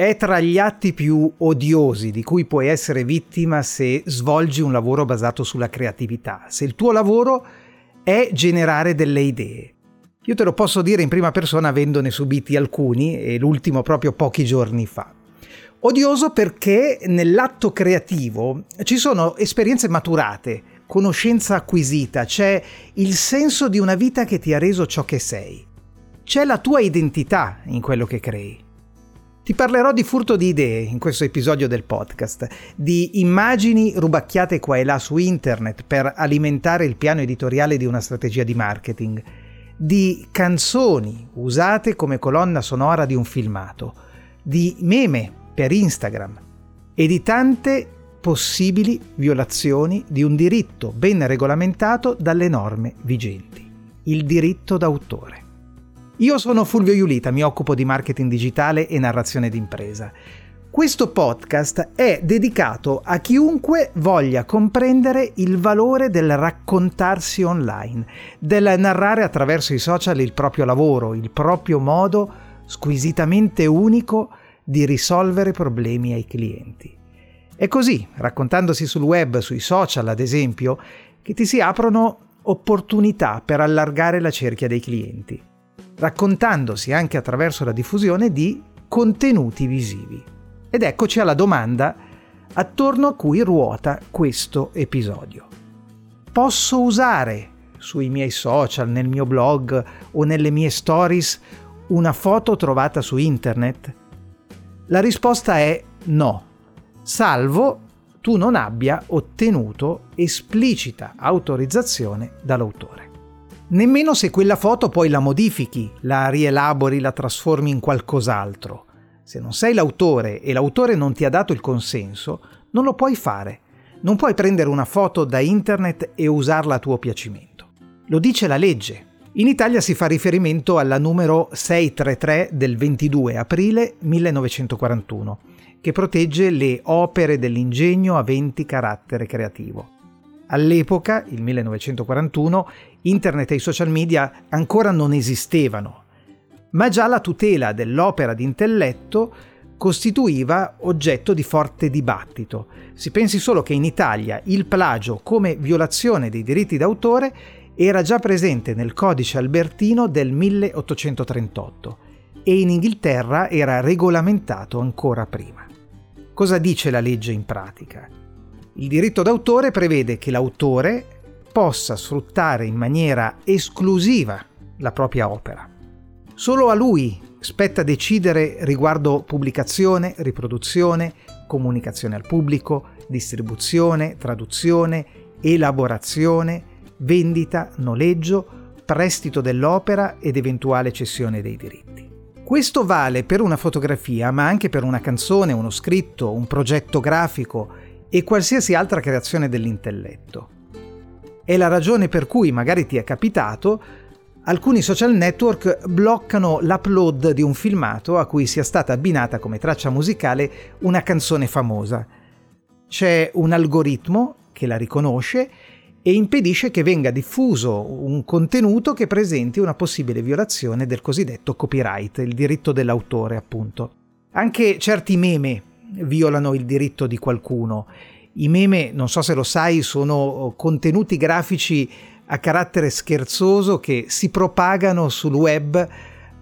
è tra gli atti più odiosi di cui puoi essere vittima se svolgi un lavoro basato sulla creatività, se il tuo lavoro è generare delle idee. Io te lo posso dire in prima persona avendone subiti alcuni e l'ultimo proprio pochi giorni fa. Odioso perché nell'atto creativo ci sono esperienze maturate, conoscenza acquisita, c'è il senso di una vita che ti ha reso ciò che sei. C'è la tua identità in quello che crei. Ti parlerò di furto di idee in questo episodio del podcast, di immagini rubacchiate qua e là su internet per alimentare il piano editoriale di una strategia di marketing, di canzoni usate come colonna sonora di un filmato, di meme per Instagram e di tante possibili violazioni di un diritto ben regolamentato dalle norme vigenti, il diritto d'autore. Io sono Fulvio Iulita, mi occupo di marketing digitale e narrazione d'impresa. Questo podcast è dedicato a chiunque voglia comprendere il valore del raccontarsi online, del narrare attraverso i social il proprio lavoro, il proprio modo squisitamente unico di risolvere problemi ai clienti. È così, raccontandosi sul web, sui social ad esempio, che ti si aprono opportunità per allargare la cerchia dei clienti, raccontandosi anche attraverso la diffusione di contenuti visivi. Ed eccoci alla domanda attorno a cui ruota questo episodio. Posso usare sui miei social, nel mio blog o nelle mie stories una foto trovata su internet? La risposta è no salvo tu non abbia ottenuto esplicita autorizzazione dall'autore. Nemmeno se quella foto poi la modifichi, la rielabori, la trasformi in qualcos'altro. Se non sei l'autore e l'autore non ti ha dato il consenso, non lo puoi fare. Non puoi prendere una foto da internet e usarla a tuo piacimento. Lo dice la legge. In Italia si fa riferimento alla numero 633 del 22 aprile 1941 che protegge le opere dell'ingegno aventi carattere creativo. All'epoca, il 1941, internet e i social media ancora non esistevano, ma già la tutela dell'opera d'intelletto costituiva oggetto di forte dibattito. Si pensi solo che in Italia il plagio come violazione dei diritti d'autore era già presente nel codice albertino del 1838 e in Inghilterra era regolamentato ancora prima. Cosa dice la legge in pratica? Il diritto d'autore prevede che l'autore possa sfruttare in maniera esclusiva la propria opera. Solo a lui spetta decidere riguardo pubblicazione, riproduzione, comunicazione al pubblico, distribuzione, traduzione, elaborazione, vendita, noleggio, prestito dell'opera ed eventuale cessione dei diritti. Questo vale per una fotografia, ma anche per una canzone, uno scritto, un progetto grafico e qualsiasi altra creazione dell'intelletto. È la ragione per cui magari ti è capitato alcuni social network bloccano l'upload di un filmato a cui sia stata abbinata come traccia musicale una canzone famosa. C'è un algoritmo che la riconosce e impedisce che venga diffuso un contenuto che presenti una possibile violazione del cosiddetto copyright, il diritto dell'autore appunto. Anche certi meme violano il diritto di qualcuno. I meme, non so se lo sai, sono contenuti grafici a carattere scherzoso che si propagano sul web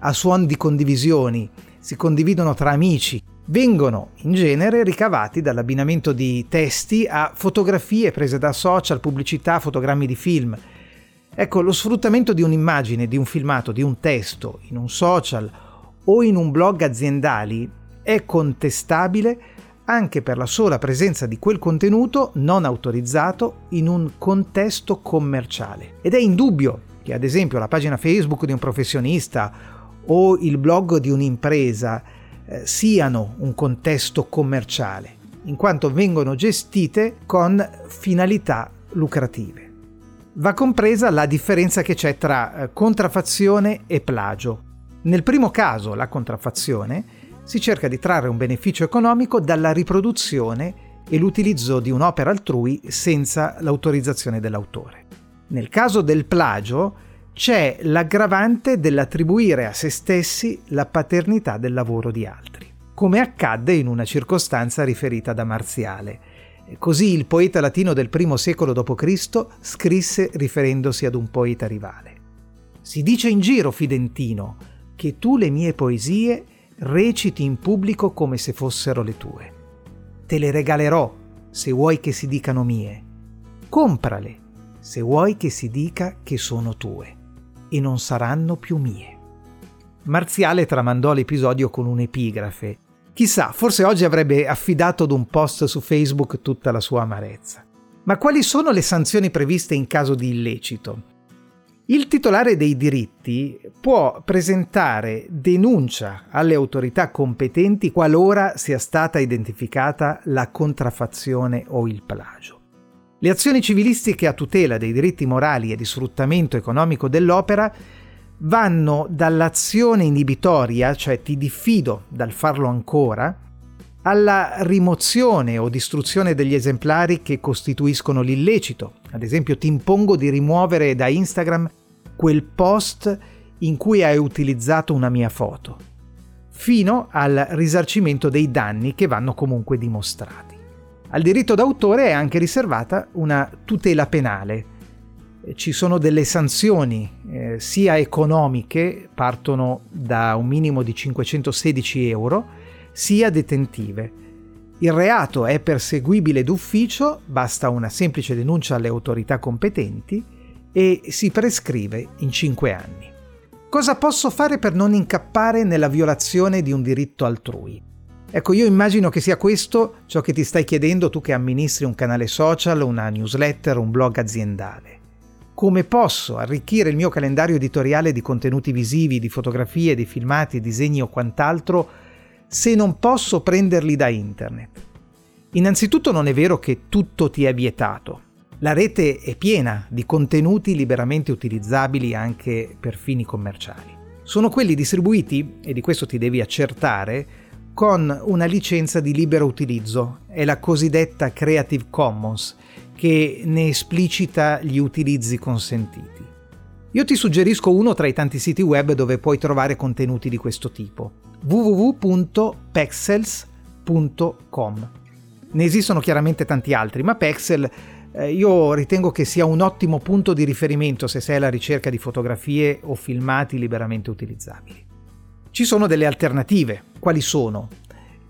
a suon di condivisioni, si condividono tra amici, vengono in genere ricavati dall'abbinamento di testi a fotografie prese da social, pubblicità, fotogrammi di film. Ecco, lo sfruttamento di un'immagine, di un filmato, di un testo in un social o in un blog aziendali è contestabile anche per la sola presenza di quel contenuto non autorizzato in un contesto commerciale. Ed è indubbio che ad esempio la pagina Facebook di un professionista o il blog di un'impresa eh, siano un contesto commerciale, in quanto vengono gestite con finalità lucrative. Va compresa la differenza che c'è tra eh, contraffazione e plagio. Nel primo caso, la contraffazione, si cerca di trarre un beneficio economico dalla riproduzione e l'utilizzo di un'opera altrui senza l'autorizzazione dell'autore. Nel caso del plagio c'è l'aggravante dell'attribuire a se stessi la paternità del lavoro di altri, come accadde in una circostanza riferita da Marziale. Così il poeta latino del I secolo d.C. scrisse riferendosi ad un poeta rivale. Si dice in giro, Fidentino, che tu le mie poesie reciti in pubblico come se fossero le tue te le regalerò se vuoi che si dicano mie. Comprale se vuoi che si dica che sono tue e non saranno più mie. Marziale tramandò l'episodio con un'epigrafe. Chissà, forse oggi avrebbe affidato ad un post su Facebook tutta la sua amarezza. Ma quali sono le sanzioni previste in caso di illecito? Il titolare dei diritti può presentare denuncia alle autorità competenti qualora sia stata identificata la contraffazione o il plagio. Le azioni civilistiche a tutela dei diritti morali e di sfruttamento economico dell'opera vanno dall'azione inibitoria, cioè ti diffido dal farlo ancora, alla rimozione o distruzione degli esemplari che costituiscono l'illecito. Ad esempio ti impongo di rimuovere da Instagram quel post in cui hai utilizzato una mia foto, fino al risarcimento dei danni che vanno comunque dimostrati. Al diritto d'autore è anche riservata una tutela penale. Ci sono delle sanzioni eh, sia economiche, partono da un minimo di 516 euro, sia detentive. Il reato è perseguibile d'ufficio, basta una semplice denuncia alle autorità competenti e si prescrive in 5 anni. Cosa posso fare per non incappare nella violazione di un diritto altrui? Ecco, io immagino che sia questo ciò che ti stai chiedendo tu che amministri un canale social, una newsletter, un blog aziendale. Come posso arricchire il mio calendario editoriale di contenuti visivi, di fotografie, di filmati, disegni o quant'altro se non posso prenderli da internet? Innanzitutto non è vero che tutto ti è vietato. La rete è piena di contenuti liberamente utilizzabili anche per fini commerciali. Sono quelli distribuiti, e di questo ti devi accertare, con una licenza di libero utilizzo, è la cosiddetta Creative Commons, che ne esplicita gli utilizzi consentiti. Io ti suggerisco uno tra i tanti siti web dove puoi trovare contenuti di questo tipo, www.pexels.com. Ne esistono chiaramente tanti altri, ma Pexel eh, io ritengo che sia un ottimo punto di riferimento se sei alla ricerca di fotografie o filmati liberamente utilizzabili. Ci sono delle alternative. Quali sono?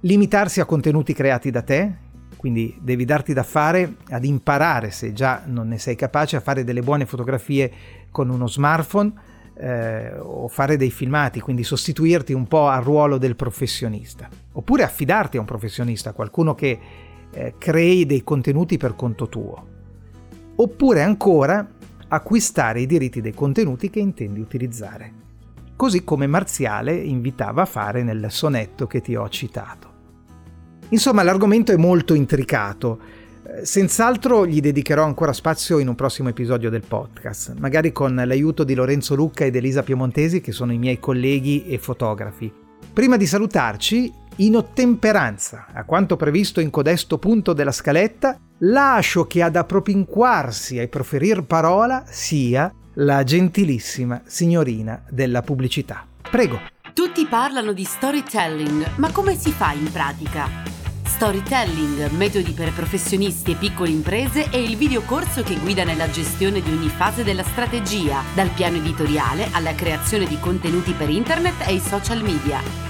Limitarsi a contenuti creati da te, quindi devi darti da fare ad imparare, se già non ne sei capace, a fare delle buone fotografie con uno smartphone eh, o fare dei filmati, quindi sostituirti un po' al ruolo del professionista. Oppure affidarti a un professionista, qualcuno che eh, crei dei contenuti per conto tuo. Oppure ancora acquistare i diritti dei contenuti che intendi utilizzare, così come Marziale invitava a fare nel sonetto che ti ho citato. Insomma, l'argomento è molto intricato. Eh, senz'altro gli dedicherò ancora spazio in un prossimo episodio del podcast, magari con l'aiuto di Lorenzo Lucca ed Elisa Piemontesi, che sono i miei colleghi e fotografi. Prima di salutarci, in ottemperanza a quanto previsto in codesto punto della scaletta, lascio che ad appropinquarsi e proferir parola sia la gentilissima signorina della pubblicità. Prego. Tutti parlano di storytelling, ma come si fa in pratica? Storytelling, metodi per professionisti e piccole imprese è il videocorso che guida nella gestione di ogni fase della strategia, dal piano editoriale alla creazione di contenuti per internet e i social media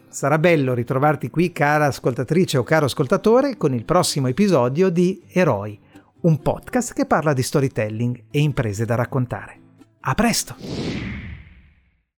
Sarà bello ritrovarti qui cara ascoltatrice o caro ascoltatore con il prossimo episodio di Eroi, un podcast che parla di storytelling e imprese da raccontare. A presto!